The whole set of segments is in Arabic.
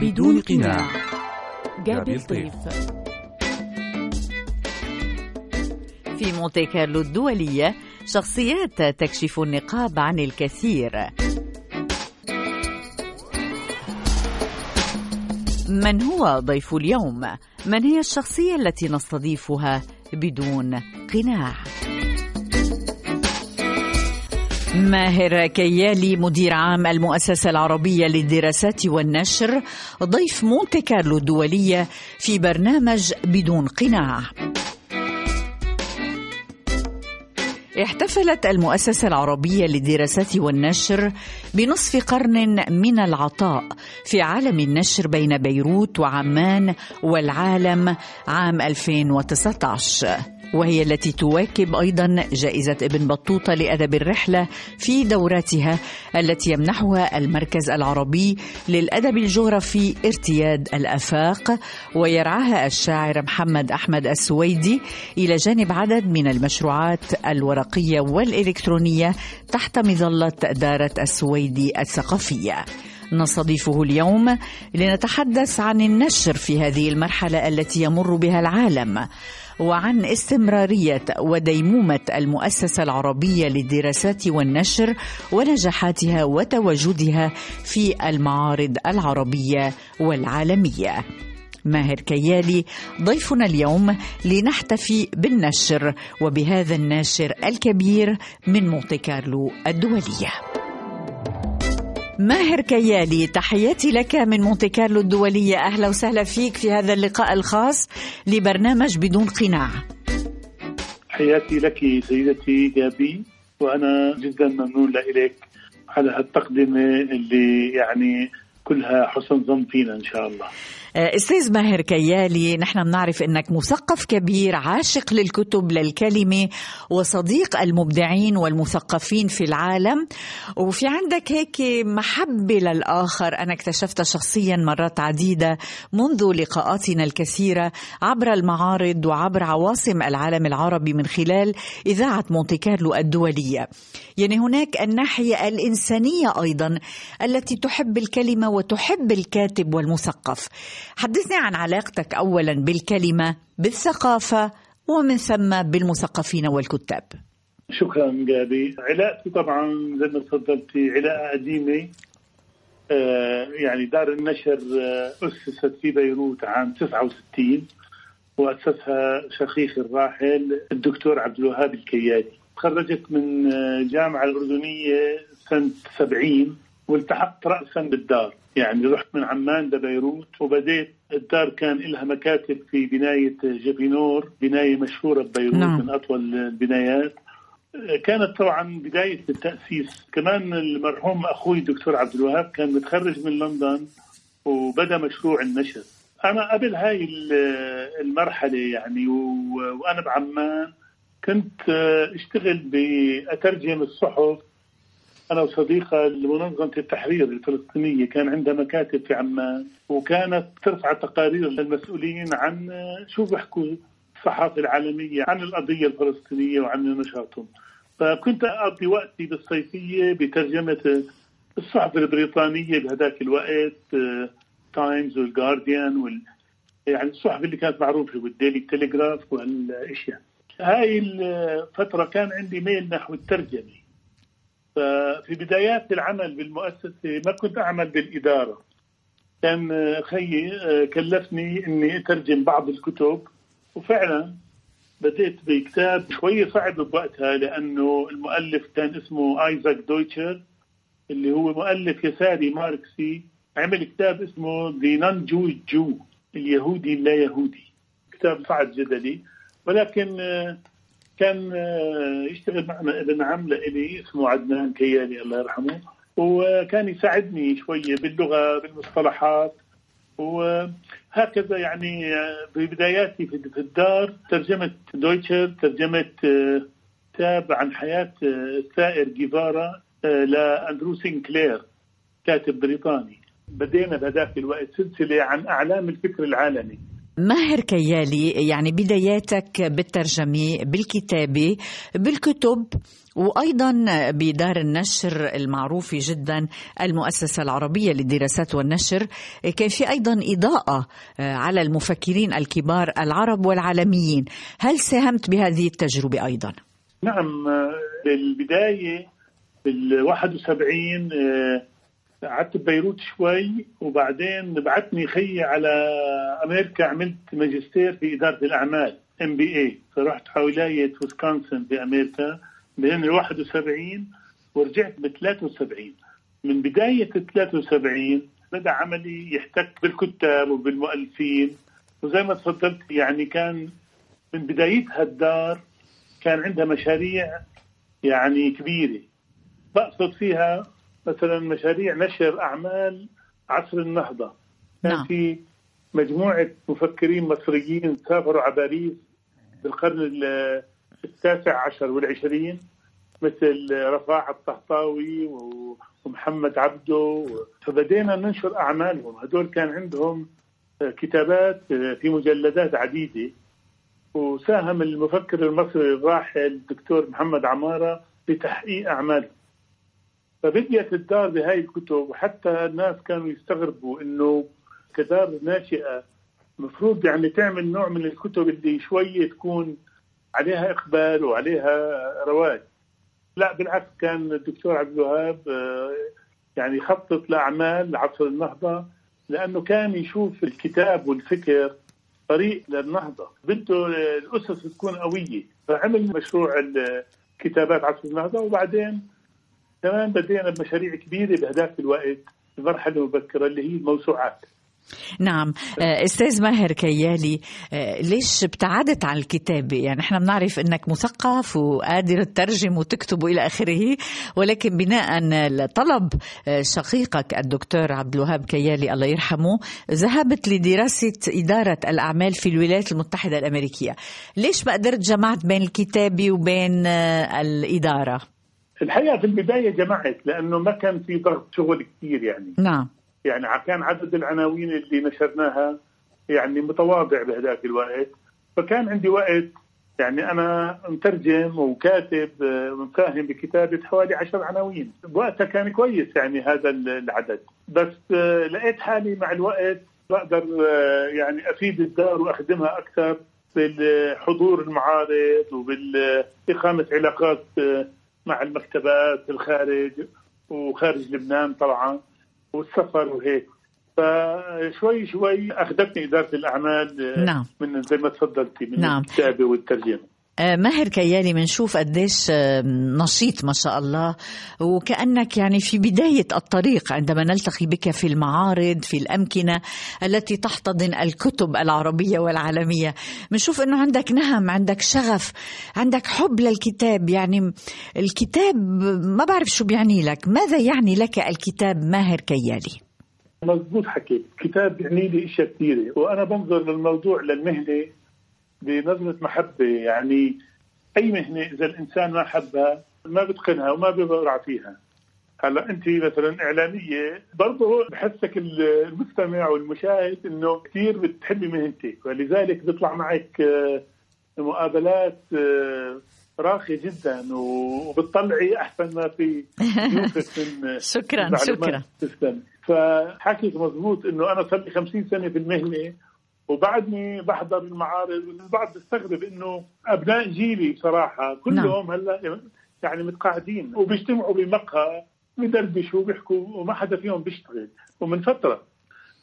بدون قناع. جابي الطيف في مونتي كارلو الدولية شخصيات تكشف النقاب عن الكثير. من هو ضيف اليوم؟ من هي الشخصية التي نستضيفها بدون قناع؟ ماهر كيالي مدير عام المؤسسة العربية للدراسات والنشر ضيف مونتي كارلو الدولية في برنامج بدون قناع. احتفلت المؤسسة العربية للدراسات والنشر بنصف قرن من العطاء في عالم النشر بين بيروت وعمان والعالم عام 2019 وهي التي تواكب أيضا جائزة ابن بطوطة لأدب الرحلة في دوراتها التي يمنحها المركز العربي للأدب الجغرافي ارتياد الأفاق ويرعاها الشاعر محمد أحمد السويدي إلى جانب عدد من المشروعات الورقية والإلكترونية تحت مظلة دارة السويدي الثقافية. نستضيفه اليوم لنتحدث عن النشر في هذه المرحلة التي يمر بها العالم وعن استمرارية وديمومة المؤسسة العربية للدراسات والنشر ونجاحاتها وتواجدها في المعارض العربية والعالمية. ماهر كيالي ضيفنا اليوم لنحتفي بالنشر وبهذا الناشر الكبير من مونتي كارلو الدولية. ماهر كيالي تحياتي لك من مونتي كارلو الدولية أهلا وسهلا فيك في هذا اللقاء الخاص لبرنامج بدون قناع. حياتي لك سيدتي جابي وأنا جدا ممنون لإليك على هالتقدمة اللي يعني كلها حسن ظن فينا إن شاء الله. أستاذ ماهر كيالي نحن بنعرف إنك مثقف كبير عاشق للكتب للكلمة وصديق المبدعين والمثقفين في العالم. وفي عندك هيك محبة للآخر. أنا اكتشفتها شخصيا مرات عديدة منذ لقاءاتنا الكثيرة عبر المعارض وعبر عواصم العالم العربي من خلال إذاعة مونتي كارلو الدولية. يعني هناك الناحية الإنسانية أيضا التي تحب الكلمة وتحب الكاتب والمثقف. حدثني عن علاقتك اولا بالكلمة بالثقافة ومن ثم بالمثقفين والكتاب. شكرا جابي. علاقتي طبعا زي ما تفضلتي علاقة قديمة. آه يعني دار النشر آه أسست في بيروت عام 69 وأسسها شقيقي الراحل الدكتور عبد الوهاب الكيادي. تخرجت من الجامعة الأردنية سنة 70 والتحقت راسا بالدار. يعني رحت من عمان لبيروت وبديت الدار كان لها مكاتب في بناية جبينور بناية مشهورة ببيروت نعم. من أطول البنايات. كانت طبعا بداية التأسيس. كمان المرحوم أخوي الدكتور عبد الوهاب كان متخرج من لندن وبدأ مشروع النشر. أنا قبل هاي المرحلة يعني وأنا بعمان كنت أشتغل بأترجم الصحف أنا وصديقة لمنظمه التحرير الفلسطينية كان عندها مكاتب في عمان وكانت ترفع تقارير للمسؤولين عن شو بيحكوا الصحافة العالمية عن القضية الفلسطينية وعن نشاطهم. فكنت أقضي وقتي بالصيفية بترجمة الصحف البريطانية بهذاك الوقت تايمز والجارديان وال يعني الصحف اللي كانت معروفة والديلي تليجراف والأشياء. هاي الفترة كان عندي ميل نحو الترجمة. ففي بدايات العمل بالمؤسسة ما كنت أعمل بالإدارة. كان خيي كلفني إني أترجم بعض الكتب وفعلا بديت بكتاب شوية صعب بوقتها لأنه المؤلف كان اسمه آيزاك دويتشر اللي هو مؤلف يساري ماركسي عمل كتاب اسمه The Non-Jewish Jew اليهودي اللا يهودي. كتاب صعب جدلي ولكن كان يشتغل معنا ابن عم لإلي اسمه عدنان كيالي الله يرحمه. وكان يساعدني شوية باللغة بالمصطلحات. وهكذا يعني ببداياتي في الدار ترجمت دويتشر ترجمت كتاب عن حياة الثائر جيفارا لأندرو سينكلير كاتب بريطاني. بدينا بهذاك الوقت سلسلة عن أعلام الفكر العالمي. ماهر كيالي يعني بداياتك بالترجمة بالكتابة بالكتب وأيضا بدار النشر المعروفة جدا المؤسسة العربية للدراسات والنشر كان في أيضا إضاءة على المفكرين الكبار العرب والعالميين هل ساهمت بهذه التجربة أيضا؟ نعم بالبداية بال 71 قعدت ببيروت شوي وبعدين بعتني خيي على أمريكا عملت ماجستير في إدارة الأعمال MBA فرحت على ولايه ويسكونسن في أمريكا بين ال 71 ورجعت ب 73 من بداية ال 73 بدأ عملي يحتك بالكتاب وبالمؤلفين وزي ما تفضلت يعني كان من بدايتها الدار كان عندها مشاريع يعني كبيرة. بقصد فيها مثلا مشاريع نشر أعمال عصر النهضة. كان نعم. في مجموعة مفكرين مصريين سافروا على باريس بالقرن التاسع عشر والعشرين مثل رفاع الطهطاوي ومحمد عبده فبدينا ننشر أعمالهم. هدول كان عندهم كتابات في مجلدات عديدة. وساهم المفكر المصري الراحل الدكتور محمد عمارة في تحقيق أعمالهم. فبديت الدار بهاي الكتب وحتى الناس كانوا يستغربوا إنه كدار ناشئة مفروض يعني تعمل نوع من الكتب اللي شوية تكون عليها إقبال وعليها رواج. لا بالعكس كان الدكتور عبد الوهاب يعني يخطط لأعمال عصر النهضة لأنه كان يشوف الكتاب والفكر طريق للنهضة. بده الأسس تكون قوية فعمل مشروع الكتابات عصر النهضة وبعدين كمان بدينا بمشاريع كبيرة بهذاك الوقت المرحلة المبكرة اللي هي الموسوعات. نعم. أستاذ ماهر كيالي ليش ابتعدت عن الكتابة؟ يعني إحنا بنعرف إنك مثقف وقادر تترجم وتكتب وإلى آخره ولكن بناء لطلب شقيقك الدكتور عبد الوهاب كيالي الله يرحمه ذهبت لدراسة إدارة الأعمال في الولايات المتحدة الأمريكية. ليش ما قدرت جمعت بين الكتابة وبين الإدارة؟ الحقيقة في البداية جمعت لأنه ما كان في ضغط شغل كثير يعني. نعم. يعني كان عدد العناوين اللي نشرناها يعني متواضع بهذاك الوقت. فكان عندي وقت يعني أنا مترجم وكاتب ومساهم بكتابة حوالي عشر عناوين. وقتها كان كويس يعني هذا العدد. بس لقيت حالي مع الوقت بقدر يعني أفيد الدار وأخدمها أكثر بالحضور المعارض وبالإقامة علاقات مع المكتبات في الخارج وخارج لبنان طبعا والسفر وهيك فشوي شوي أخذتني إدارة الأعمال نعم. من زي ما تفضلتي من نعم. الكتابة والترجمة ماهر كيالي بنشوف قديش نشيط ما شاء الله وكأنك يعني في بداية الطريق عندما نلتقي بك في المعارض في الأمكنة التي تحتضن الكتب العربية والعالمية. بنشوف أنه عندك نهم عندك شغف عندك حب للكتاب. يعني الكتاب ما بعرف شو بيعني لك. ماذا يعني لك الكتاب ماهر كيالي؟ مضبوط حكيت كتاب يعني لي إشياء كثيرة وأنا بنظر للموضوع للمهنة بنظرة محبة يعني أي مهنة إذا الإنسان ما حبها ما بتقنها وما بيبرع فيها. هلأ أنت مثلا إعلامية برضه بحسك المستمع والمشاهد إنه كثير بتحبي مهنتك ولذلك بيطلع معك مقابلات راقية جدا وبتطلعي أحسن ما في من شكرا شكرا. فحكيك مضبوط إنه أنا صار لي 50 سنة في المهنة وبعدني بحضر المعارض البعض بيستغرب إنه أبناء جيلي بصراحة كلهم نعم. هلأ يعني متقاعدين وبيجتمعوا بمقهى بدردشوا وبيحكوا وما حدا فيهم بيشتغل. ومن فترة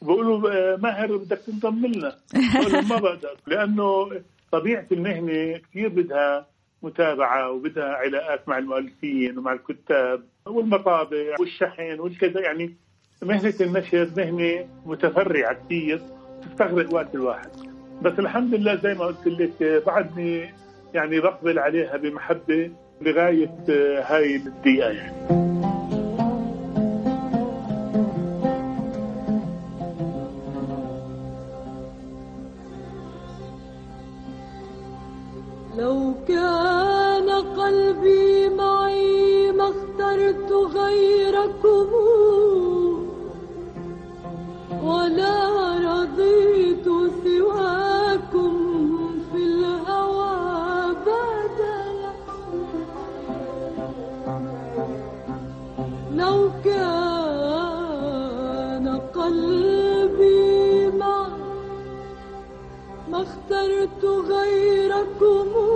بقولوا ماهر بدك تنضم لنا. ما بقدر لأنه طبيعة المهنة كثير بدها متابعة وبدها علاقات مع المؤلفين ومع الكتاب والمطابع والشحن والكذا. يعني مهنة النشر مهنة متفرعة كثير تستغرق وقت الواحد. بس الحمد لله زي ما قلت لك بعدني يعني بقبل عليها بمحبة لغاية هاي الدقيقة يعني. لو كان قلبي معي ما اخترت غيركم ولا غيركم.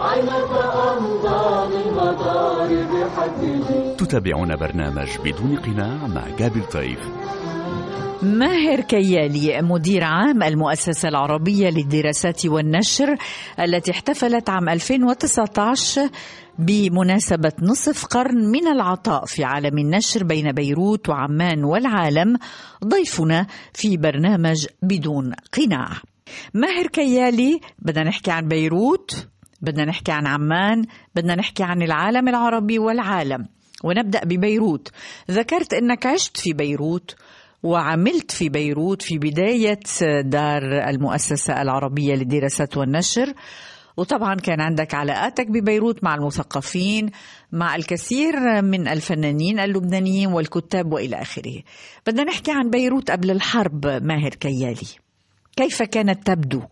عينك تتابعون برنامج بدون قناع مع جابر طيف. ماهر كيالي مدير عام المؤسسة العربية للدراسات والنشر التي احتفلت عام 2019 بمناسبة نصف قرن من العطاء في عالم النشر بين بيروت وعمان والعالم. ضيفنا في برنامج بدون قناع. ماهر كيالي بدنا نحكي عن بيروت. بدنا نحكي عن عمان بدنا نحكي عن العالم العربي والعالم ونبدأ ببيروت ذكرت أنك عشت في بيروت وعملت في بيروت في بداية دار المؤسسة العربية للدراسات والنشر وطبعا كان عندك علاقاتك ببيروت مع المثقفين مع الكثير من الفنانين اللبنانيين والكتاب وإلى آخره. بدنا نحكي عن بيروت قبل الحرب ماهر كيالي. كيف كانت تبدو؟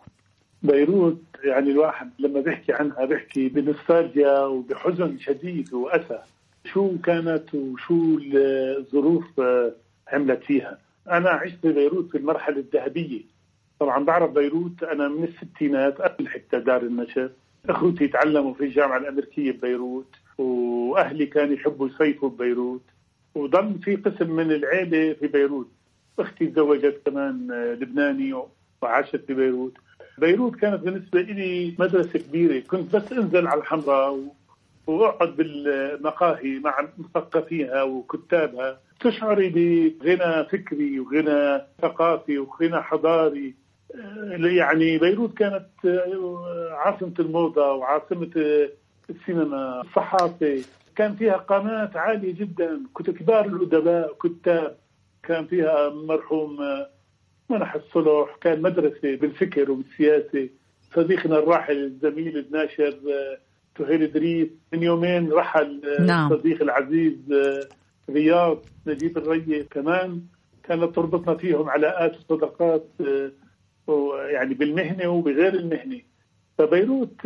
بيروت يعني الواحد لما بيحكي عنها بيحكي بنوستالجيا وبحزن شديد وأسى. شو كانت وشو الظروف عملت فيها؟ أنا عشت ببيروت في المرحلة الذهبية. طبعا بعرف بيروت أنا من الستينات قبل حتى دار النشر. أخوتي تعلموا في الجامعة الأمريكية ببيروت وأهلي كانوا يحبوا يصيفوا ببيروت. وضل في قسم من العيلة في بيروت. أختي تزوجت كمان لبناني وعاشت في بيروت. بيروت كانت بالنسبة لي مدرسة كبيرة. كنت بس أنزل على الحمراء وأقعد بالمقاهي مع مثقفيها وكتابها. تشعري بغنى فكري وغنى ثقافي وغنى حضاري. يعني بيروت كانت عاصمة الموضة وعاصمة السينما الصحافة. كان فيها قامات عالية جدا. كبار الأدباء كتاب. كان فيها مرحوم منح الصلح كان مدرسة بالفكر وبالسياسة. صديقنا الراحل الزميل الناشر سهيل إدريس من يومين رحل نعم. صديق العزيز رياض نجيب الري كمان. كانت تربطنا فيهم علاقات وصداقات يعني بالمهنة وبغير المهنة. فبيروت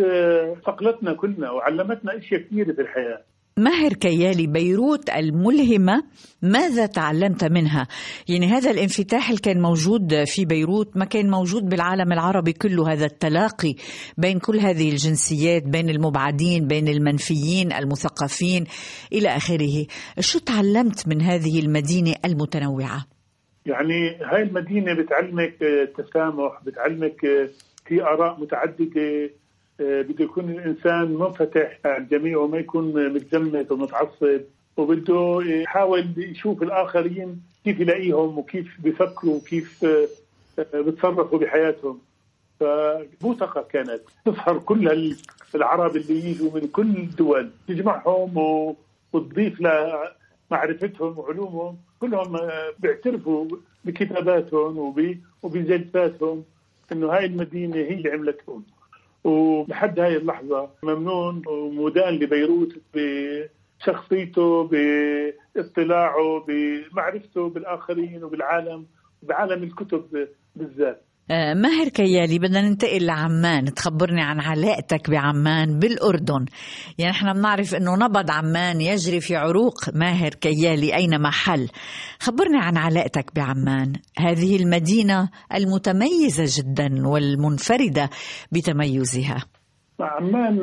صقلتنا كلنا وعلمتنا أشياء كثيرة في الحياة. ماهر كيالي بيروت الملهمة ماذا تعلمت منها؟ يعني هذا الانفتاح اللي كان موجود في بيروت ما كان موجود بالعالم العربي كله هذا التلاقي بين كل هذه الجنسيات بين المبعدين بين المنفيين المثقفين إلى آخره شو تعلمت من هذه المدينة المتنوعة؟ يعني هاي المدينة بتعلمك تسامح بتعلمك في آراء متعددة بده يكون الإنسان منفتح على الجميع وما يكون متزمت ومتعصب وبده يحاول يشوف الآخرين كيف يلاقيهم وكيف بيفكروا وكيف بتصرفوا بحياتهم. فبوثقة كانت تظهر كل ال- العرب اللي يجوا من كل الدول تجمعهم وتضيف لمعرفتهم وعلومهم كلهم آه، بيعترفوا بكتاباتهم وب- وبجلساتهم إنه هاي المدينة هي اللي عملتهم. ولحد هاي اللحظة ممنون ومدان لبيروت بشخصيته باطلاعه بمعرفته بالآخرين وبالعالم بعالم الكتب بالذات. ماهر كيالي بدنا ننتقل لعمان. تخبرني عن علاقتك بعمان بالأردن. يعني إحنا بنعرف إنه نبض عمان يجري في عروق ماهر كيالي أينما حل. خبرني عن علاقتك بعمان. هذه المدينة المتميزة جدا والمنفردة بتميزها. عمان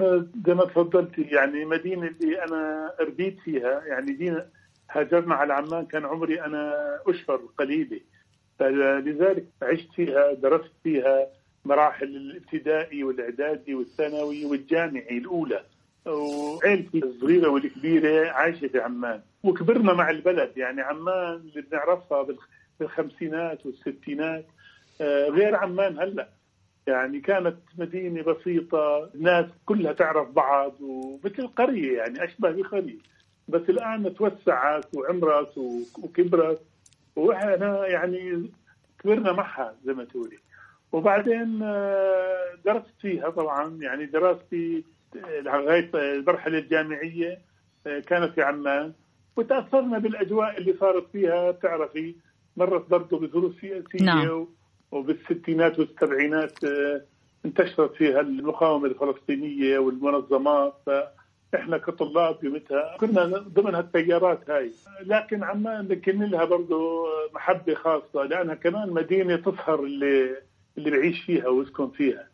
زي ما تفضلتي يعني مدينة اللي أنا ربيت فيها. يعني دينا هاجرنا على عمان كان عمري أنا أشهر قليلة. فلذلك عشت فيها درست فيها مراحل الابتدائي والإعدادي والثانوي والجامعي الأولى. وعيلتي الصغيرة والكبيرة عايشة في عمان. وكبرنا مع البلد يعني عمان اللي بنعرفها بالخ- بالخمسينات والستينات. آه، غير عمان هلأ. يعني كانت مدينة بسيطة الناس كلها تعرف بعض ومثل قرية يعني أشبه بقرية. بس الآن توسعت وعمرت وكبرت. وإحنا يعني كبرنا معها زي ما تقولي. وبعدين آه، درست فيها طبعا يعني دراستي آه، لغاية المرحلة الجامعية آه، كانت في عمان. وتأثرنا بالأجواء اللي صارت فيها. بتعرفي مرت برضه بظروف سياسية نعم. وبالستينات والسبعينات انتشرت فيها المقاومة الفلسطينية والمنظمات. فإحنا كطلاب يومتها كنا ضمن هالتيارات هاي. لكن عمان بكن لها برضه محبة خاصة لأنها كمان مدينة تظهر اللي اللي بعيش فيها ويسكن فيها.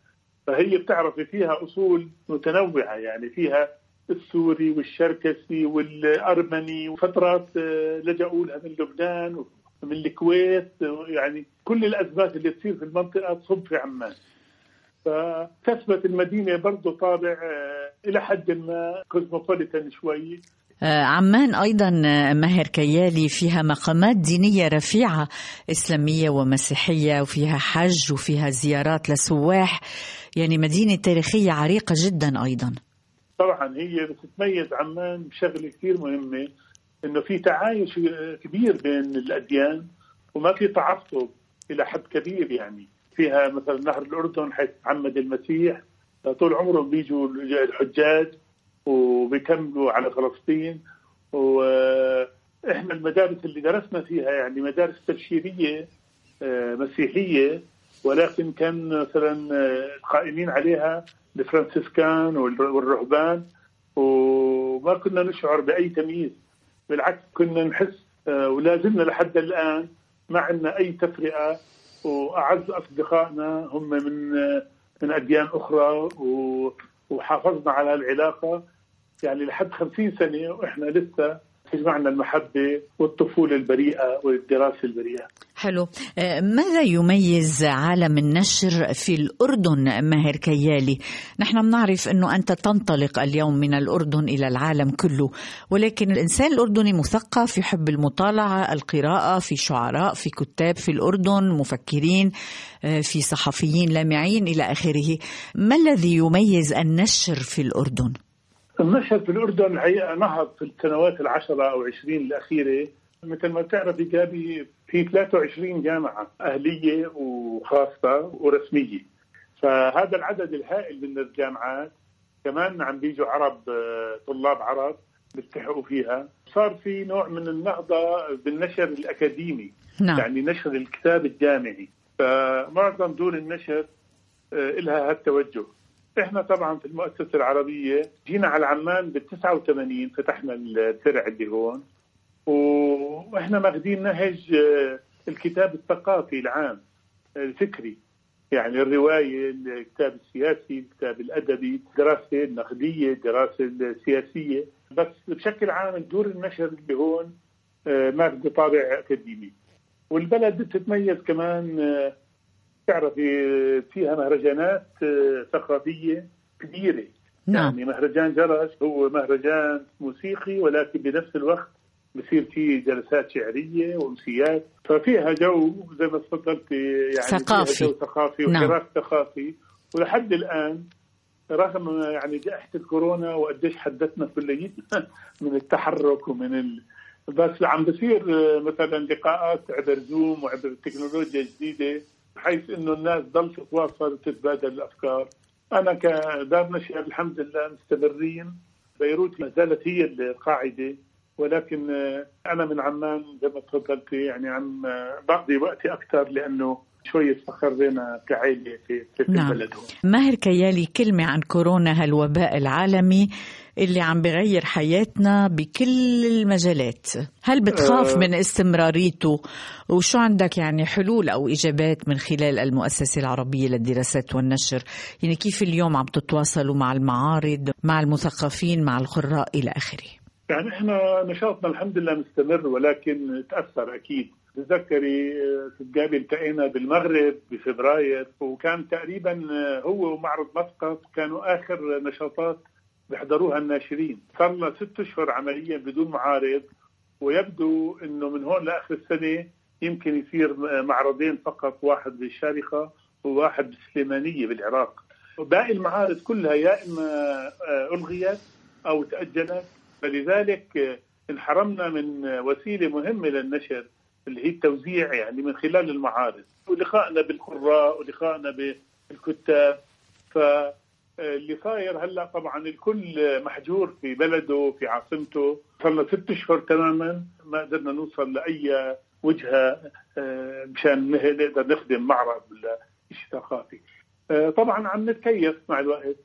فهي بتعرفي فيها أصول متنوعة يعني فيها السوري والشركسي والأرمني وفترات آه، لجأوا لها من لبنان ومن الكويت يعني كل الأزمات اللي تصير في المنطقة تصب في عمان. فتثبت المدينة برضه طابع إلى حد ما كوزموبوليتان شوي. آه، عمان أيضا آه، ماهر كيالي فيها مقامات دينية رفيعة إسلامية ومسيحية وفيها حج وفيها زيارات لسواح يعني مدينة تاريخية عريقة جدا أيضا. طبعا هي بتتميز عمان بشغلة كثير مهمة إنه في تعايش كبير بين الأديان وما في تعصب إلى حد كبير يعني. فيها مثلا نهر الأردن حيث عمد المسيح طول عمرهم بيجوا الحجاج وبيكملوا على فلسطين. وإحنا المدارس اللي درسنا فيها يعني مدارس تبشيرية آه، مسيحية ولكن كان مثلا آه، القائمين عليها الفرنسيسكان والر- والرهبان. وما كنا نشعر بأي تمييز. بالعكس كنا نحس آه، ولا زلنا لحد الآن ما عندنا أي تفرقة. وأعز أصدقائنا هم من من أديان أخرى وحافظنا على العلاقة. يعني لحد خمسين سنة وإحنا لسه تجمعنا المحبة والطفولة البريئة والدراسة البريئة. حلو. آه، ماذا يميز عالم النشر في الأردن ماهر كيالي؟ نحن بنعرف أنه أنت تنطلق اليوم من الأردن إلى العالم كله ولكن الإنسان الأردني مثقف يحب المطالعة القراءة في شعراء في كتاب في الأردن مفكرين آه، في صحفيين لامعين إلى آخره. ما الذي يميز النشر في الأردن؟ النشر في الأردن الحقيقة نهض في السنوات العشرة أو عشرين الأخيرة. مثل ما بتعرفي جابي في 23 جامعة أهلية وخاصة ورسمية. فهذا العدد الهائل من الجامعات كمان عم بيجوا عرب آه، طلاب عرب بيلتحقوا فيها. صار في نوع من النهضة بالنشر الأكاديمي نعم. يعني نشر الكتاب الجامعي. فمعظم دور النشر آه، لها هالتوجه. إحنا طبعا في المؤسسة العربية جينا على عمان بال 89 فتحنا الفرع اللي هون. وإحنا ماخذين نهج آه، الكتاب الثقافي العام الفكري. يعني الرواية الكتاب السياسي الكتاب الأدبي الدراسه النقدية الدراسه السياسية. بس بشكل عام دور النشر اللي هون آه، ماخذ طابع أكاديمي. والبلد بتتميز كمان آه، تعرفي آه، فيها مهرجانات آه، ثقافية كبيرة. نعم. يعني مهرجان جرس هو مهرجان موسيقي ولكن بنفس الوقت بصير في جلسات شعرية وأمسيات. ففيها جو زي ما تفضلت يعني ثقافي. جو ثقافي نعم. وحراك ثقافي. ولحد الآن رغم يعني جائحة الكورونا وقديش حدثنا كليتنا من التحرك ومن ال... بس عم بصير آه، مثلا لقاءات عبر زوم وعبر تكنولوجيا جديده بحيث إنه الناس ضل تتواصل وتتبادل الأفكار. أنا كدار نشر الحمد لله مستمرين. بيروت ما زالت هي القاعدة ولكن أنا من عمان زي ما تفضلت يعني عم بقضي وقتي أكثر لأنه شوي استقرينا كعائله في في نعم. البلد هون ماهر كيالي كلمة عن كورونا هالوباء العالمي. اللي عم بغير حياتنا بكل المجالات. هل بتخاف أه. من استمراريته؟ وشو عندك يعني حلول أو إجابات من خلال المؤسسة العربية للدراسات والنشر؟ يعني كيف اليوم عم تتواصلوا مع المعارض مع المثقفين مع القراء إلى آخره؟ يعني إحنا نشاطنا الحمد لله مستمر ولكن تأثر أكيد. تتذكري آه، تتقابل التقينا بالمغرب بفبراير وكان تقريبا آه، هو ومعرض مسقط كانوا آخر نشاطات بيحضروها الناشرين. صار لنا ست أشهر عمليا بدون معارض ويبدو إنه من هون لآخر السنة يمكن يصير معرضين فقط واحد بالشارقة وواحد بالسليمانية بالعراق. وباقي المعارض كلها يا إما آه، ألغيت أو تأجلت. فلذلك آه، انحرمنا من وسيلة مهمة للنشر اللي هي التوزيع يعني من خلال المعارض. ولقائنا بالقراء ولقائنا بالكتاب. ف اللي صاير هلا طبعا الكل محجور في بلده في عاصمته صار لنا ست أشهر تماما ما قدرنا نوصل لأي وجهة آه، مشان نقدر نخدم معرض ولا شيء ثقافي. آه، طبعا عم نتكيف مع الوقت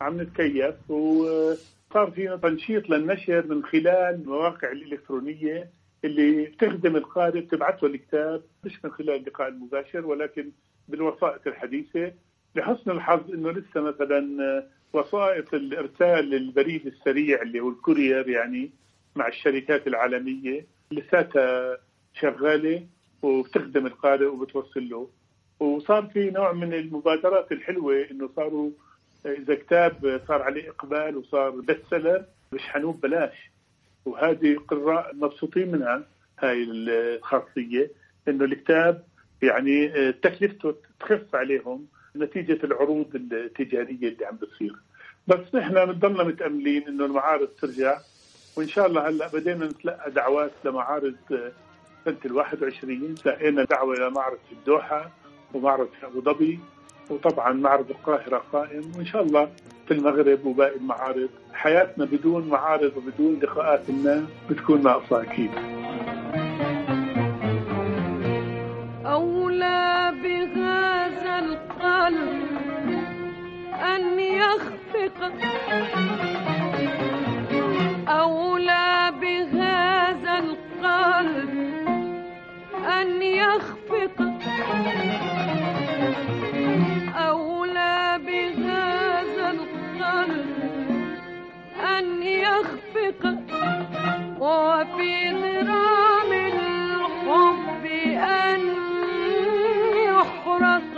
عم نتكيف وصار فينا تنشيط للنشر من خلال المواقع الإلكترونية اللي بتخدم القارئ بتبعث له الكتاب مش من خلال اللقاء المباشر ولكن بالوسائط الحديثة لحسن الحظ إنه لسه مثلا آه، وسائط الإرسال البريد السريع اللي هو الكورير يعني مع الشركات العالمية لساتها شغالة وبتخدم القارئ وبتوصل له. وصار في نوع من المبادرات الحلوة إنه صاروا آه، إذا كتاب صار عليه إقبال وصار best seller بيشحنوه ببلاش وهذه القراء مبسوطين منها هاي الخاصية إنه الكتاب يعني آه، تكلفته تخف عليهم. نتيجة العروض التجارية اللي عم بتصير. بس نحن بنضلنا متأملين إنه المعارض ترجع وإن شاء الله هلأ بدينا نتلقى دعوات لمعارض سنة ال 21 لقينا دعوة لمعرض في الدوحة ومعرض في أبو ظبي وطبعا معرض القاهرة قائم. وإن شاء الله في المغرب وباقي المعارض. حياتنا بدون معارض وبدون لقاءات الناس بتكون ناقصة أكيد. أولى بهذا القلب أن يخفق أولى بهذا القلب أن يخفق أولى بهذا القلب أن يخفق وفي ضرام الحب أن يحرق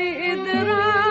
وفي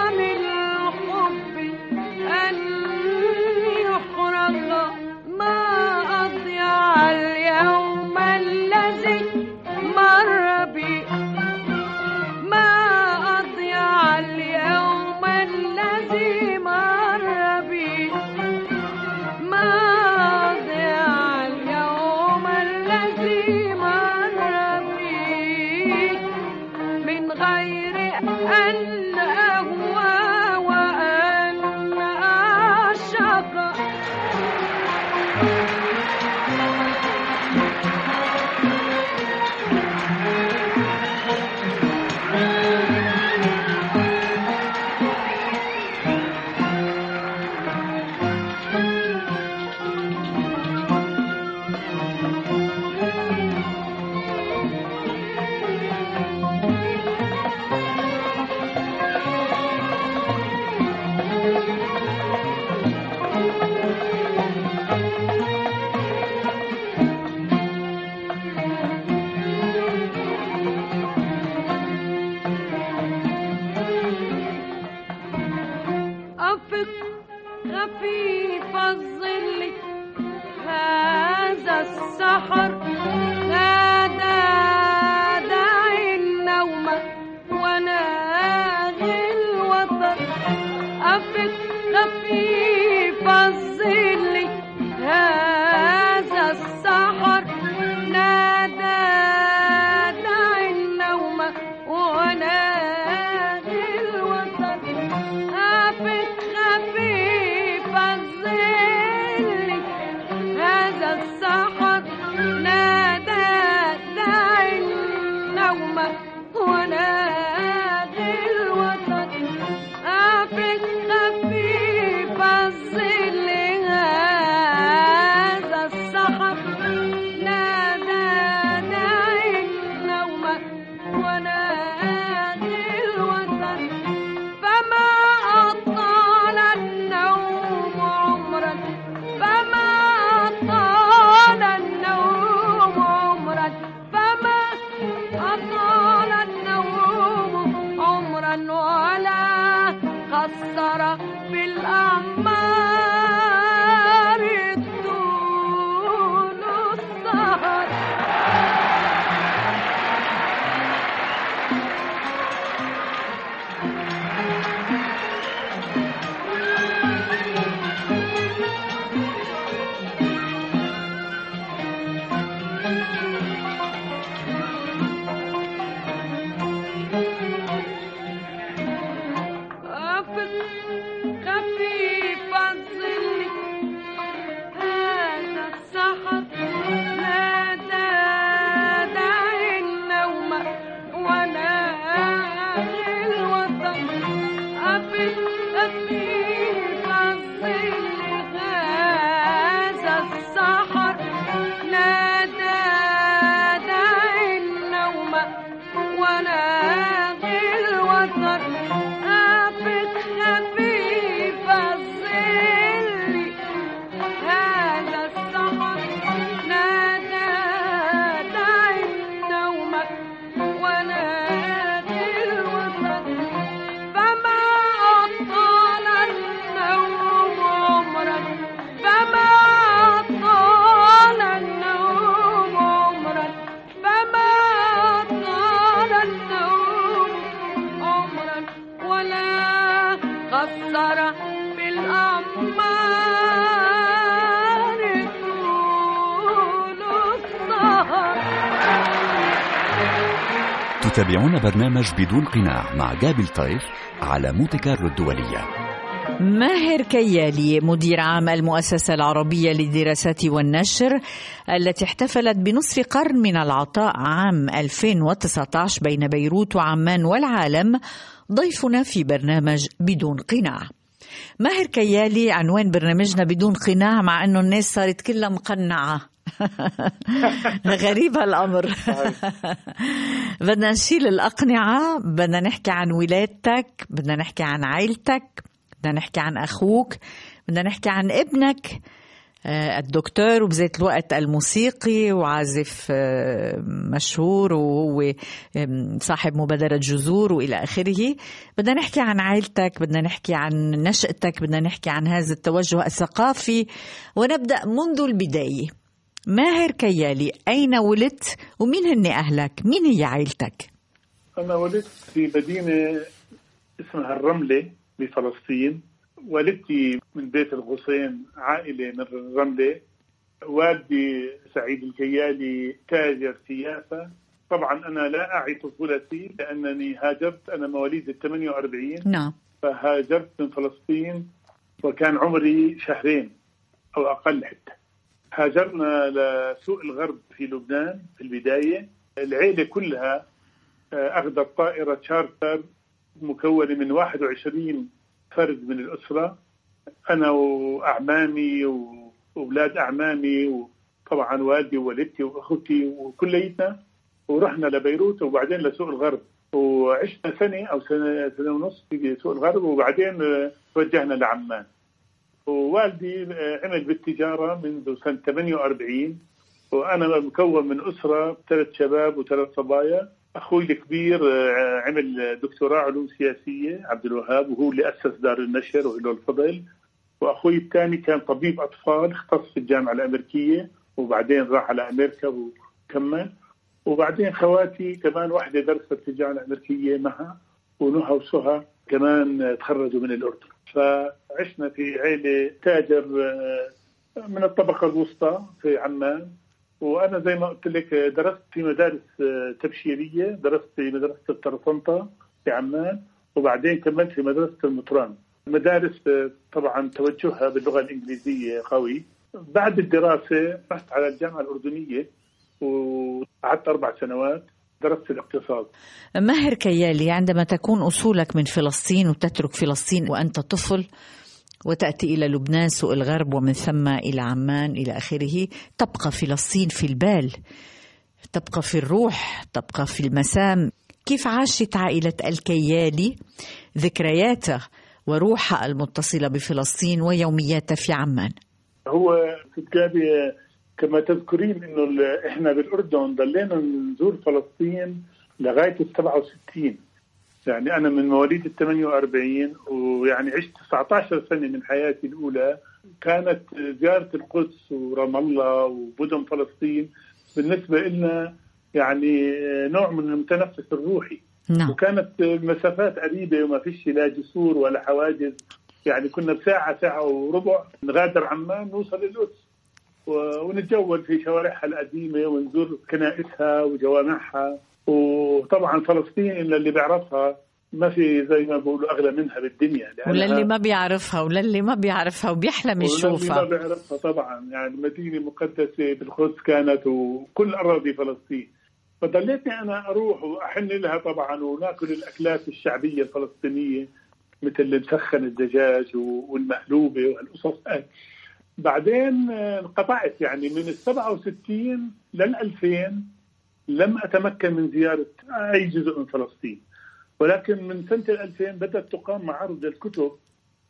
تتابعون برنامج بدون قناع مع جابل طيف على مونتي كارلو الدولية. ماهر كيالي مدير عام المؤسسة العربية للدراسات والنشر التي احتفلت بنصف قرن من العطاء عام 2019 بين بيروت وعمان والعالم. ضيفنا في برنامج بدون قناع. ماهر كيالي عنوان برنامجنا بدون قناع مع انه الناس صارت كلها مقنعة. غريب هالأمر. بدنا نشيل الأقنعة بدنا نحكي عن ولادتك بدنا نحكي عن عائلتك بدنا نحكي عن أخوك بدنا نحكي عن ابنك آه، الدكتور وبذات الوقت الموسيقي وعازف آه، مشهور وهو صاحب مبادرة جذور وإلى آخره. بدنا نحكي عن عائلتك بدنا نحكي عن نشأتك بدنا نحكي عن هذا التوجه الثقافي. ونبدأ منذ البداية. ماهر كيالي أين ولدت؟ ومين هن أهلك؟ مين هي عائلتك؟ أنا ولدت في مدينة اسمها الرملة بفلسطين. والدتي من بيت الغصين عائلة من الرملة. والدي سعيد الكيالي تاجر سياسة طبعا أنا لا أعي طفولتي لأنني هاجرت أنا مواليد ال 48 نعم. فهاجرت من فلسطين وكان عمري شهرين أو أقل حتى. هاجرنا لسوق الغرب في لبنان في البداية. العيلة كلها آه، أخذت طائرة شارتر مكونة من 21 فرد من الأسرة. أنا وأعمامي وأولاد أعمامي وطبعا والدي ووالدتي وأخوتي وكليتنا ورحنا لبيروت وبعدين لسوق الغرب. وعشنا سنة أو سنة, سنة ونص في سوق الغرب وبعدين آه، توجهنا لعمان. ووالدي آه، عمل بالتجارة منذ سنة 48 وأنا مكون من أسرة ثلاث شباب وثلاث صبايا. أخوي الكبير آه، عمل دكتوراه علوم سياسية عبد الوهاب وهو اللي أسس دار النشر وله الفضل وأخوي الثاني كان طبيب أطفال اختص في الجامعة الأمريكية وبعدين راح على أمريكا وكمل. وبعدين خواتي كمان واحدة درست في الجامعة الأمريكية معها ونهى وسهى كمان تخرجوا من الأردن. فعشنا في عيلة تاجر آه، من الطبقة الوسطى في عمان. وأنا زي ما قلت لك آه، درست في مدارس آه، تبشيرية درست في مدرسة الطرطنطة في عمان وبعدين كملت في مدرسة المطران مدارس طبعا توجهها باللغة الإنجليزية قوي. بعد الدراسة رحت على الجامعة الأردنية وقعدت أربع سنوات. درست الاقتصاد. ماهر كيالي عندما تكون أصولك من فلسطين وتترك فلسطين وأنت طفل وتأتي إلى لبنان سوق الغرب ومن ثم إلى عمان إلى آخره تبقى فلسطين في البال تبقى في الروح تبقى في المسام. كيف عاشت عائلة الكيالي؟ ذكرياتها وروحها المتصلة بفلسطين ويومياتها في عمان. هو في كتابي كما تذكرين إنه إحنا بالأردن ضلينا نزور فلسطين لغاية ال 67 يعني أنا من مواليد ال 48 ويعني عشت 19 سنة من حياتي الأولى. كانت زيارة القدس ورام الله ومدن فلسطين بالنسبة لنا يعني نوع من المتنفس الروحي. نعم. وكانت المسافات قريبة وما فيش لا جسور ولا حواجز. يعني كنا بساعة ساعة وربع نغادر عمان نوصل للقدس. و- ونتجول في شوارعها القديمة ونزور كنائسها وجوامعها. وطبعا فلسطين اللي بيعرفها ما في زي ما بيقولوا أغلى منها بالدنيا وللي ما بيعرفها وللي ما بيعرفها وبيحلم واللي ما يشوفها. بيعرفها طبعا. يعني مدينة مقدسة بالقدس كانت وكل أراضي فلسطين. فضليتني أنا أروح وأحن لها طبعا ونأكل الأكلات الشعبية الفلسطينية مثل المسخن الدجاج والمقلوبة والقصص بعدين آه، انقطعت. يعني من ال 67 لل 2000 لم أتمكن من زيارة أي جزء من فلسطين. ولكن من ال 2000 بدأت تقام معارض الكتب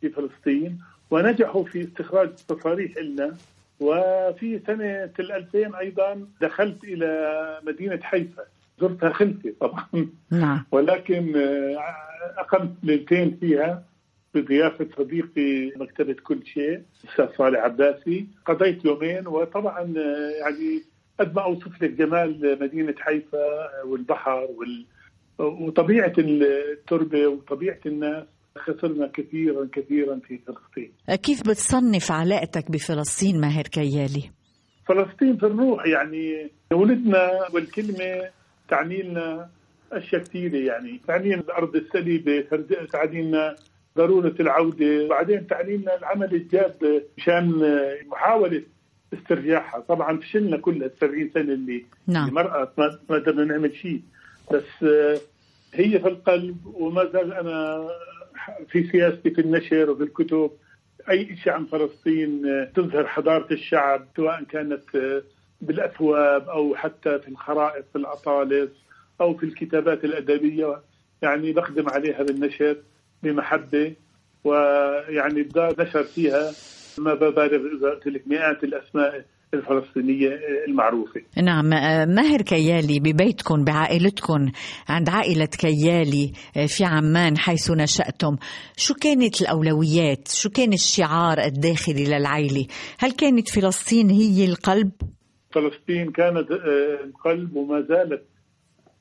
في فلسطين ونجحوا في استخراج تصاريح لنا. وفي سنة ال 2000 أيضا دخلت إلى مدينة حيفا. زرتها خلفي طبعا. نعم. ولكن آه، أقمت ليلتين فيها. بضيافة صديقي مكتبة كل شيء الأستاذ صالح عباسي. قضيت يومين وطبعا يعني قد ما أوصف لك جمال مدينة حيفا والبحر وال... وطبيعة التربة وطبيعة الناس. خسرنا كثيرا كثيرا في فلسطين. كيف بتصنف علاقتك بفلسطين ماهر كيالي؟ فلسطين في الروح يعني ولدنا والكلمة تعني لنا أشياء كثيرة يعني تعني لنا الأرض السليبة تعني لنا ضرورة العودة. وبعدين تعني لنا العمل الجاد مشان محاولة استرجاعها. طبعا فشلنا كل ال 70 سنة اللي نعم. اللي مرقت. ما قدرنا نعمل شيء. بس آه، هي في القلب وما زال أنا في سياستي في النشر وفي الكتب. أي شيء عن فلسطين آه، تظهر حضارة الشعب سواء كانت آه، بالأثواب أو حتى في الخرائط في الأطالس أو في الكتابات الأدبية. يعني بخدم عليها بالنشر. بمحبة ويعني نشر فيها ما ببالغ اذا قلت لك مئات الأسماء الفلسطينية آه، المعروفة. نعم. ماهر كيالي ببيتكم بعائلتكم عند عائلة كيالي في عمان حيث نشأتم. شو كانت الأولويات؟ شو كان الشعار الداخلي للعائلة؟ هل كانت فلسطين هي القلب؟ فلسطين كانت آه، القلب وما زالت.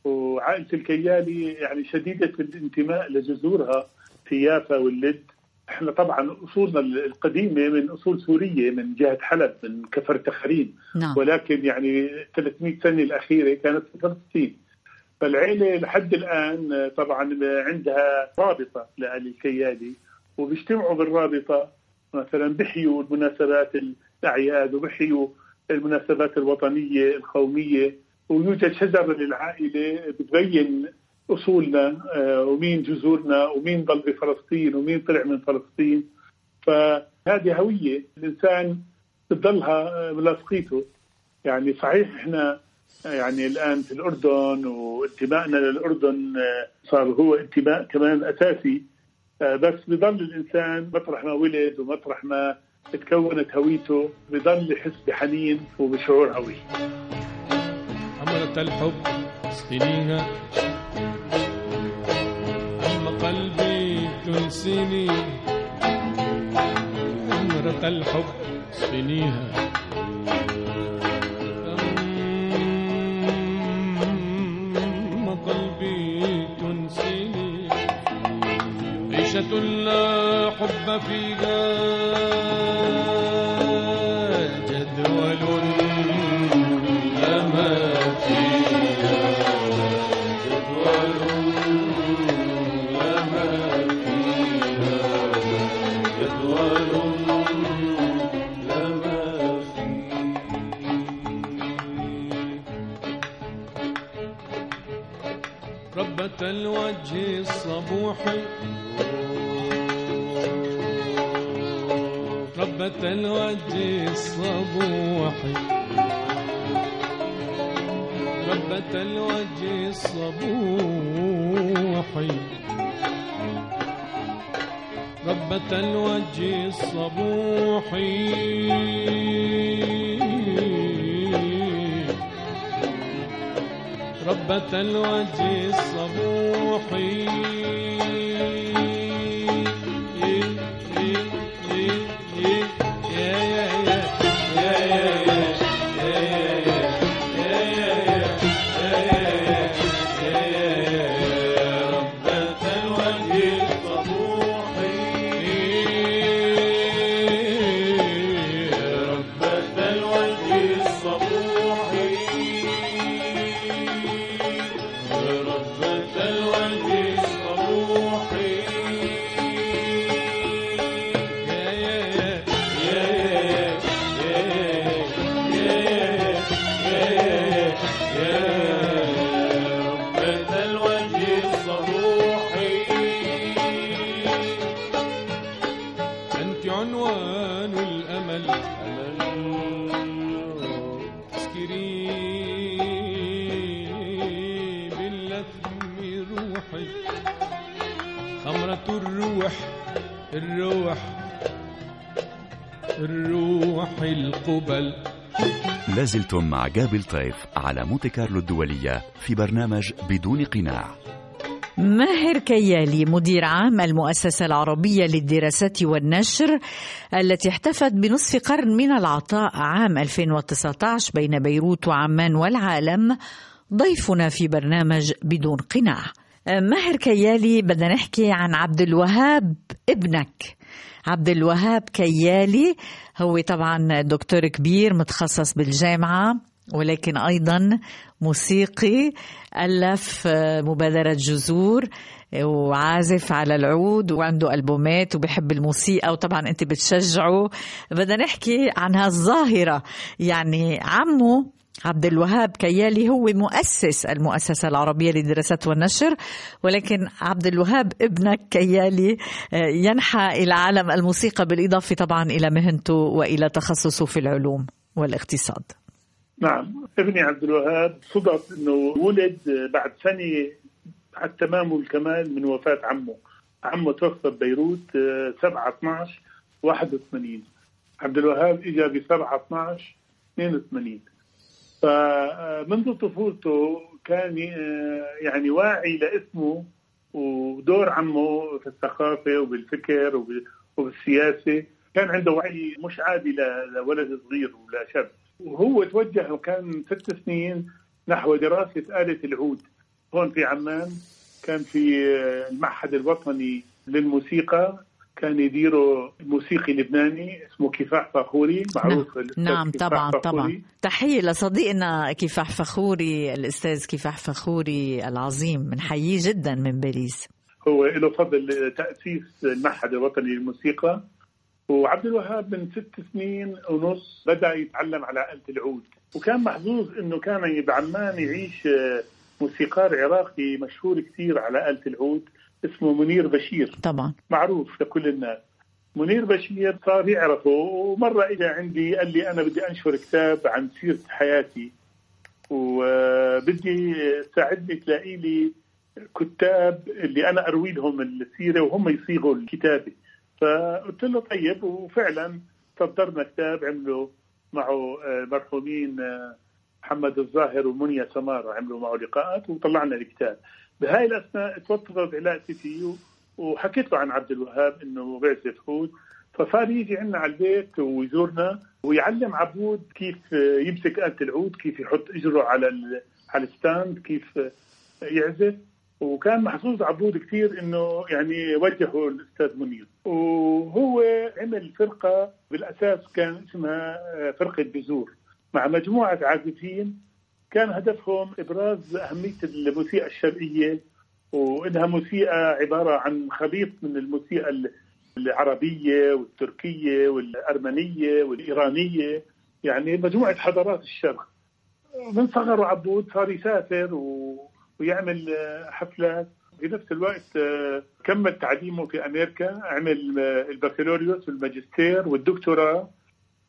وعائلة الكيالي يعني شديدة الانتماء لجذورها. في يافا واللد. إحنا طبعا أصولنا القديمة من أصول سورية من جهة حلب من كفر تخرين نعم. ولكن يعني 300 سنة الأخيرة كانت في فلسطين فالعيلة لحد الآن طبعا عندها رابطة لآل الكيالي وبيجتمعوا بالرابطة. مثلا بحيوا المناسبات الأعياد وبحيوا المناسبات الوطنية القومية. ويوجد شجرة للعائلة بتبين أصولنا آه، ومين جذورنا ومين ضل بفلسطين ومين طلع من فلسطين. فهذه هوية الإنسان بتضلها آه، ملاصقيته يعني صحيح إحنا يعني الآن في الأردن وانتمائنا للأردن آه، صار هو انتماء كمان أساسي. آه، بس بضل الإنسان مطرح ما ولد ومطرح ما تكونت هويته بضل يحس بحنين وبشعور قوي عمرة الحب سنينها. قلبي تنسيني. عمرة الحب سنيها. أما قلبي تنسيني. عيشة لا حب فيها. ربة الوجه الصبوح. ربة الوجه الصبوح. ربة الوجه الصبوح. ربة الوجه الصبوح. ربة الوجه الصبوح لازلتم مع جابل طيف على مونتي كارلو الدولية في برنامج بدون قناع. ماهر كيالي مدير عام المؤسسة العربية للدراسات والنشر التي احتفت بنصف قرن من العطاء عام 2019 بين بيروت وعمان والعالم. ضيفنا في برنامج بدون قناع. ماهر كيالي بدنا نحكي عن عبد الوهاب. ابنك. عبد الوهاب كيالي هو طبعا دكتور كبير متخصص بالجامعة ولكن أيضا موسيقي ألف مبادرة جذور وعازف على العود وعنده ألبومات وبحب الموسيقى وطبعا أنت بتشجعه. بدنا نحكي عن هالظاهرة يعني عمه عبد الوهاب كيالي هو مؤسس المؤسسة العربية للدراسات والنشر ولكن عبد الوهاب ابنك كيالي ينحى إلى عالم الموسيقى بالإضافة طبعا إلى مهنته وإلى تخصصه في العلوم والاقتصاد. نعم ابني عبد الوهاب صدف إنه ولد بعد سنة على التمام والكمال من وفاة عمه. عمه توفى ببيروت 7 12 81 عبد الوهاب اجى ب 7 12 82 فمنذ طفولته كان يعني واعي لاسمه ودور عمه في الثقافة وبالفكر وبالسياسة. كان عنده وعي مش عادي لولد صغير ولا شاب. وهو توجه وكان ست سنين نحو دراسة آلة العود هون في عمان كان في المعهد الوطني للموسيقى. كان يديره موسيقي لبناني اسمه كفاح فخوري معروف نعم, نعم طبعا فخوري. طبعا تحية لصديقنا كفاح فخوري الأستاذ كفاح فخوري العظيم بنحييه جدا من باريس. هو له فضل تأسيس المعهد الوطني للموسيقى وعبد الوهاب من ست سنين ونص بدأ يتعلم على آلة العود. وكان محظوظ إنه كان بعمان يعيش موسيقار عراقي مشهور كثير على آلة العود اسمه منير بشير. طبعا. معروف لكل الناس. منير بشير صار يعرفه ومرة اجى عندي قال لي أنا بدي أنشر كتاب عن سيرة حياتي. وبدي تساعدني تلاقي لي كتاب اللي أنا أروي لهم السيرة وهم يصيغوا الكتابة. فقلت له طيب وفعلا صدرنا كتاب عملوا معه مرحومين محمد الظاهر ومنيا سمارة عملوا معه لقاءات وطلعنا الكتاب. بهاي الأثناء توطدت علاقتي فيه وحكيت له عن عبد الوهاب إنه بيعزف عود فصار يجي عندنا على البيت ويزورنا ويعلم عبود كيف يمسك آلة العود كيف يحط إجره على على الستاند كيف يعزف. وكان محظوظ عبود كثير إنه يعني وجهه الأستاذ منير. وهو عمل فرقة بالأساس كان اسمها فرقة بذور مع مجموعة عازفين كان هدفهم إبراز أهمية الموسيقى الشرقية وإنها موسيقى عبارة عن خليط من الموسيقى العربية والتركية والأرمنية والإيرانية. يعني مجموعة حضارات الشرق. من صغره عبود صار يسافر و... ويعمل حفلات. في نفس الوقت كمل تعليمه في أمريكا عمل البكالوريوس والماجستير والدكتوراه.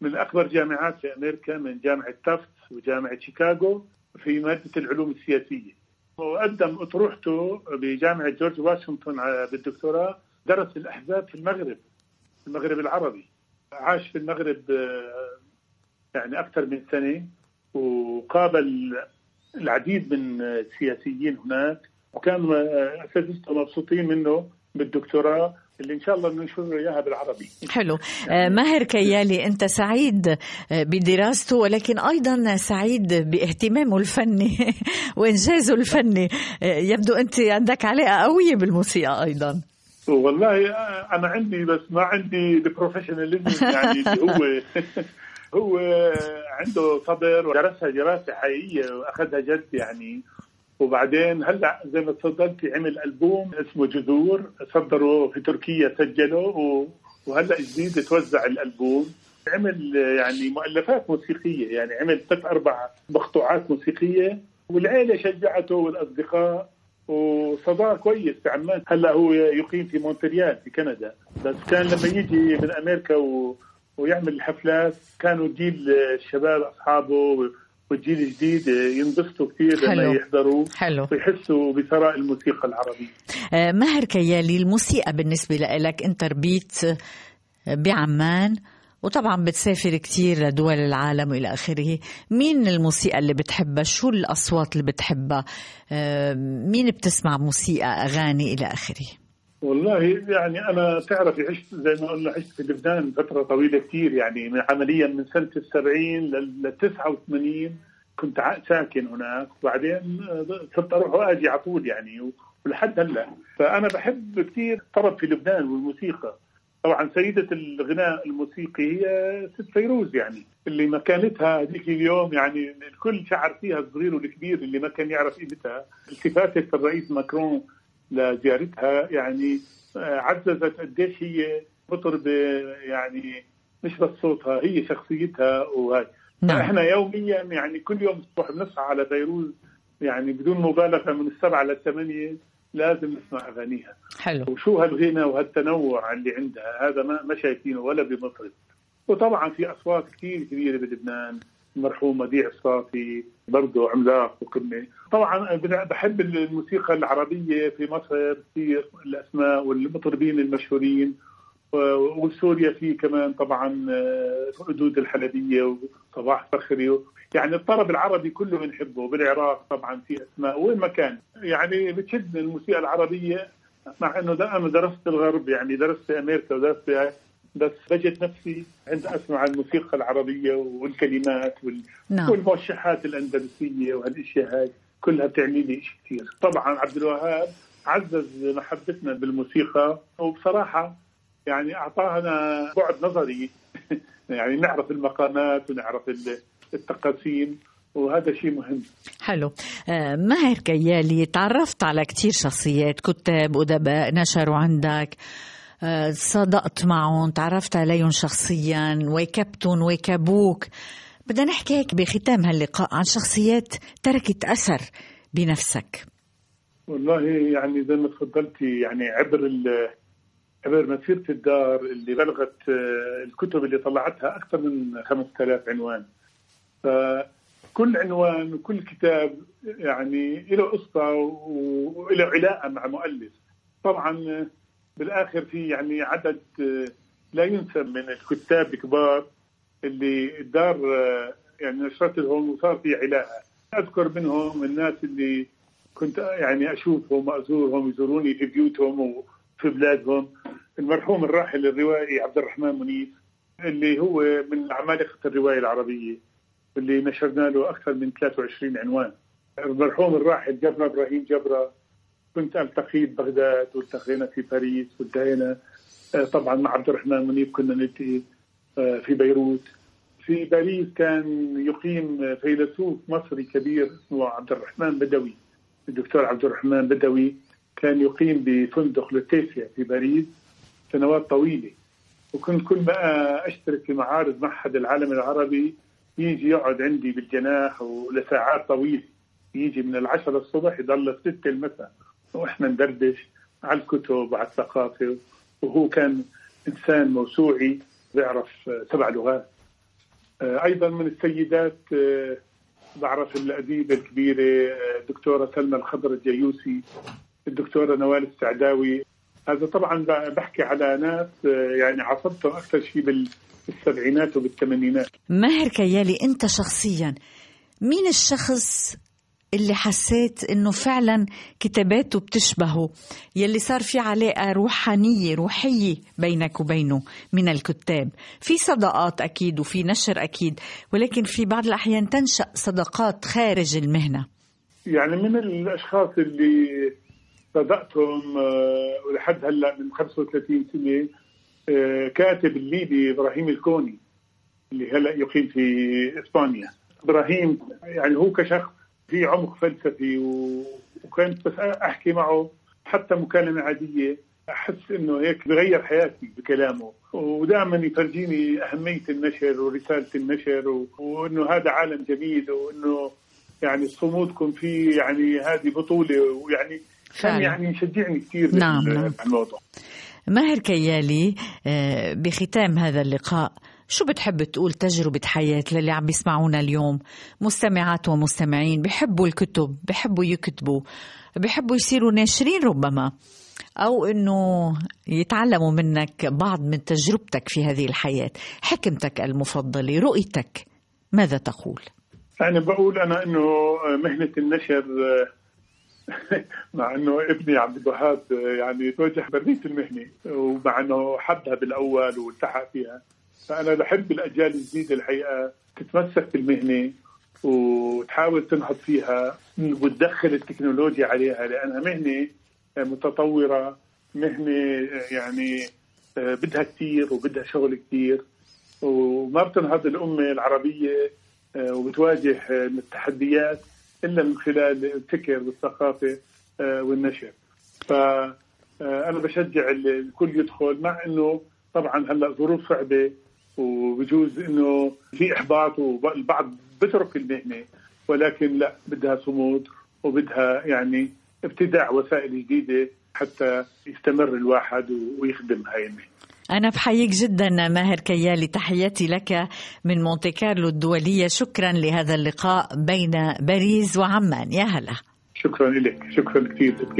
من أكبر جامعات في أمريكا من جامعة تافت وجامعة شيكاغو في مادة العلوم السياسية. وقدم أطروحته بجامعة جورج واشنطن بالدكتوراه درس الأحزاب في المغرب المغرب العربي. عاش في المغرب يعني أكثر من سنة وقابل العديد من السياسيين هناك وكانوا آه، اساتذته مبسوطين منه بالدكتوراه. اللي إن شاء الله بننشر له اياها بالعربي. حلو. آه، ماهر كيالي أنت سعيد بدراسته ولكن أيضا سعيد باهتمامه الفني وإنجازه الفني. آه، يبدو أنت عندك علاقة قوية بالموسيقى أيضا. والله أنا عندي بس ما عندي البروفيشناليزم يعني اللي هو هو عنده صبر ودرسها دراسه حقيقية وأخذها جد يعني. وبعدين هلأ زي ما تفضلتي عمل ألبوم اسمه جذور صدره في تركيا سجله وهلأ جديد توزع الألبوم. عمل يعني مؤلفات موسيقية يعني عمل ثلاث أربع مقطوعات موسيقية والعيلة شجعته والأصدقاء وصداه كويس. في عمان هلأ هو يقيم في مونتريال في كندا. بس كان لما يجي من أمريكا و... ويعمل الحفلات كانوا جيل الشباب أصحابه والجيل الجديد ينبسطوا كثير لما. يحضروا حلو. ويحسوا بثراء الموسيقى العربية. آه، ماهر كيالي الموسيقى بالنسبة لك أنت ربيت بعمان وطبعا بتسافر كتير لدول العالم وإلى آخره. مين الموسيقى اللي بتحبها؟ شو الأصوات اللي بتحبها؟ آه، مين بتسمع موسيقى أغاني إلى آخره؟ والله يعني أنا تعرفي عشت زي ما قلنا عشت في لبنان فترة طويلة كثير يعني من عمليا من سنة السبعين لل 89 كنت ساكن هناك وبعدين صرت أروح وأجي على طول يعني ولحد هلأ. فأنا بحب كثير طرب في لبنان والموسيقى. طبعا سيدة الغناء الموسيقي هي ست فيروز يعني اللي مكانتها هذيك اليوم يعني الكل شعر فيها الصغير والكبير اللي ما كان يعرف قيمتها. التفاتة الرئيس ماكرون لزيارتها يعني آه، عززت قديش هي مطربة يعني مش بس صوتها هي شخصيتها وهاي. نعم. إحنا يوميا يعني كل يوم الصبح بنسعى على فيروز يعني بدون مبالغة من السبعة للثمانيه لازم نسمع أغانيها. حلو. وشو هالغنى وهالتنوع اللي عندها؟ هذا ما ما شايفينه ولا بمصر وطبعا في أصوات كثير كبيرة بلبنان. المرحوم مديع الصافي برضه عملاق وقمه طبعا بحب الموسيقى العربية في مصر كثير الأسماء والمطربين المشهورين وسوريا في كمان طبعا آه، حدود الحلبية وصباح فخري يعني الطرب العربي كله بنحبه بالعراق طبعا في أسماء وين ما كان. يعني بتشدني الموسيقى العربية مع إنه أنا درست الغرب يعني درست في أمريكا ودرست في بس بجد نفسي عند أسمع الموسيقى العربية والكلمات وال... نعم. والموشحات الأندلسية وهالأشياء هاي كلها بتعني لي شيء كثير. طبعا عبد الوهاب عزز محبتنا بالموسيقى وبصراحة يعني أعطانا بعد نظري. يعني نعرف المقامات ونعرف ال- التقاسيم وهذا شيء مهم. حلو. آه، ماهر كيالي تعرفت على كتير شخصيات كتاب أدباء نشروا عندك. آه، صدقت معهم تعرفت عليهم شخصيا ويكبتهم ويكبوك بدنا نحكي هيك بختام هاللقاء عن شخصيات تركت أثر بنفسك. والله يعني زي ما تفضلتي يعني عبر عبر مسيرة الدار اللي بلغت آه، الكتب اللي طلعتها أكثر من 5000 عنوان. فكل عنوان وكل كتاب يعني له قصة وله علاقة مع مؤلف. طبعا آه، بالآخر في يعني عدد آه، لا ينسى من الكتاب الكبار اللي الدار آه، يعني نشرت لهم وصار في علاقة. أذكر منهم الناس اللي كنت يعني أشوفهم وأزورهم يزوروني في بيوتهم وفي بلادهم. المرحوم الراحل الروائي عبد الرحمن منيف اللي هو من عمالقة الرواية العربية اللي نشرنا له أكثر من 23 عنوان. المرحوم الراحل جبرة إبراهيم جبرة كنت ألتقي ببغداد والتقينا في باريس والتقينا آه، طبعا مع عبد الرحمن منيف كنا نلتقي آه، في بيروت. في باريس كان يقيم فيلسوف مصري كبير اسمه عبد الرحمن بدوي. الدكتور عبد الرحمن بدوي كان يقيم بفندق لوتيسيا في باريس سنوات طويلة. وكنت كل ما أشترك في معارض معهد العالم العربي يجي يقعد عندي بالجناح ولساعات طويلة. يجي من العشرة الصبح يضل الستة المساء. وإحنا ندردش على الكتب وعلى الثقافة. وهو كان إنسان موسوعي بيعرف سبع لغات. آه، أيضا من السيدات آه، بعرف الأديبة الكبيرة آه، الدكتورة سلمى الخضر الجيوسي الدكتورة نوال السعداوي. هذا طبعا بحكي على ناس يعني عصبتهم أكثر شيء بال- بالسبعينات وبالثمانينات. ماهر كيالي أنت شخصيا مين الشخص اللي حسيت إنه فعلا كتاباته بتشبهه. يلي صار في علاقة روحانية روحية بينك وبينه من الكتاب. في صداقات أكيد وفي نشر أكيد ولكن في بعض الأحيان تنشأ صداقات خارج المهنة. يعني من الأشخاص اللي صدقتهم آه، ولحد هلأ من 35 سنة آه، كاتب الليبي إبراهيم الكوني اللي هلأ يقيم في إسبانيا. إبراهيم يعني هو كشخص في عمق فلسفي و... وكنت بس أحكي معه حتى مكالمة عادية أحس إنه هيك بغير حياتي بكلامه ودائما يفرجيني أهمية النشر ورسالة النشر و... وإنه هذا عالم جميل وإنه يعني صمودكم فيه يعني هذه بطولة ويعني. كان يعني يشجعني كثير نعم، نعم. بالموضوع ماهر كيالي آه، بختام هذا اللقاء شو بتحب تقول تجربة حياة للي عم بيسمعونا اليوم؟ مستمعات ومستمعين بحبوا الكتب بحبوا يكتبوا بحبوا يصيروا ناشرين ربما. أو أنه يتعلموا منك بعض من تجربتك في هذه الحياة. حكمتك المفضلة رؤيتك ماذا تقول؟ يعني بقول أنا إنه مهنة النشر مع إنه ابني عبد الوهاب يعني توجه برية المهنة ومع إنه حبها بالأول والتحق فيها. فأنا بحب الأجيال الجديدة الحقيقة تتمسك بالمهنة وتحاول تنهض فيها وتدخل التكنولوجيا عليها لأنها مهنة متطورة مهنة يعني بدها كثير وبدها شغل كثير وما بتنهض الأمة العربية آه، وبتواجه آه، التحديات إلا من خلال الفكر والثقافة آه، والنشر. فانا بشجع ال- الكل يدخل مع إنه طبعا هلأ ظروف صعبة وبجوز إنه في إحباط والبعض بترك المهنة ولكن لا بدها صمود وبدها يعني ابتداع وسائل جديدة حتى يستمر الواحد ويخدم هاي المهنة. أنا بحييك جدا ماهر كيالي تحياتي لك من مونتي كارلو الدولية. شكرا لهذا اللقاء بين باريس وعمان. يا هلا. شكرا لك شكرا كثير ست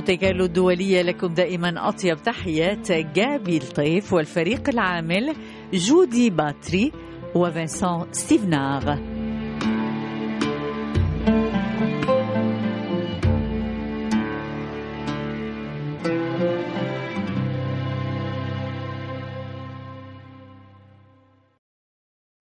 مونتي كارلو الدولية لكم دائما أطيب تحيات جابي لطيف والفريق العامل جودي باتري وفنسان ستيفنار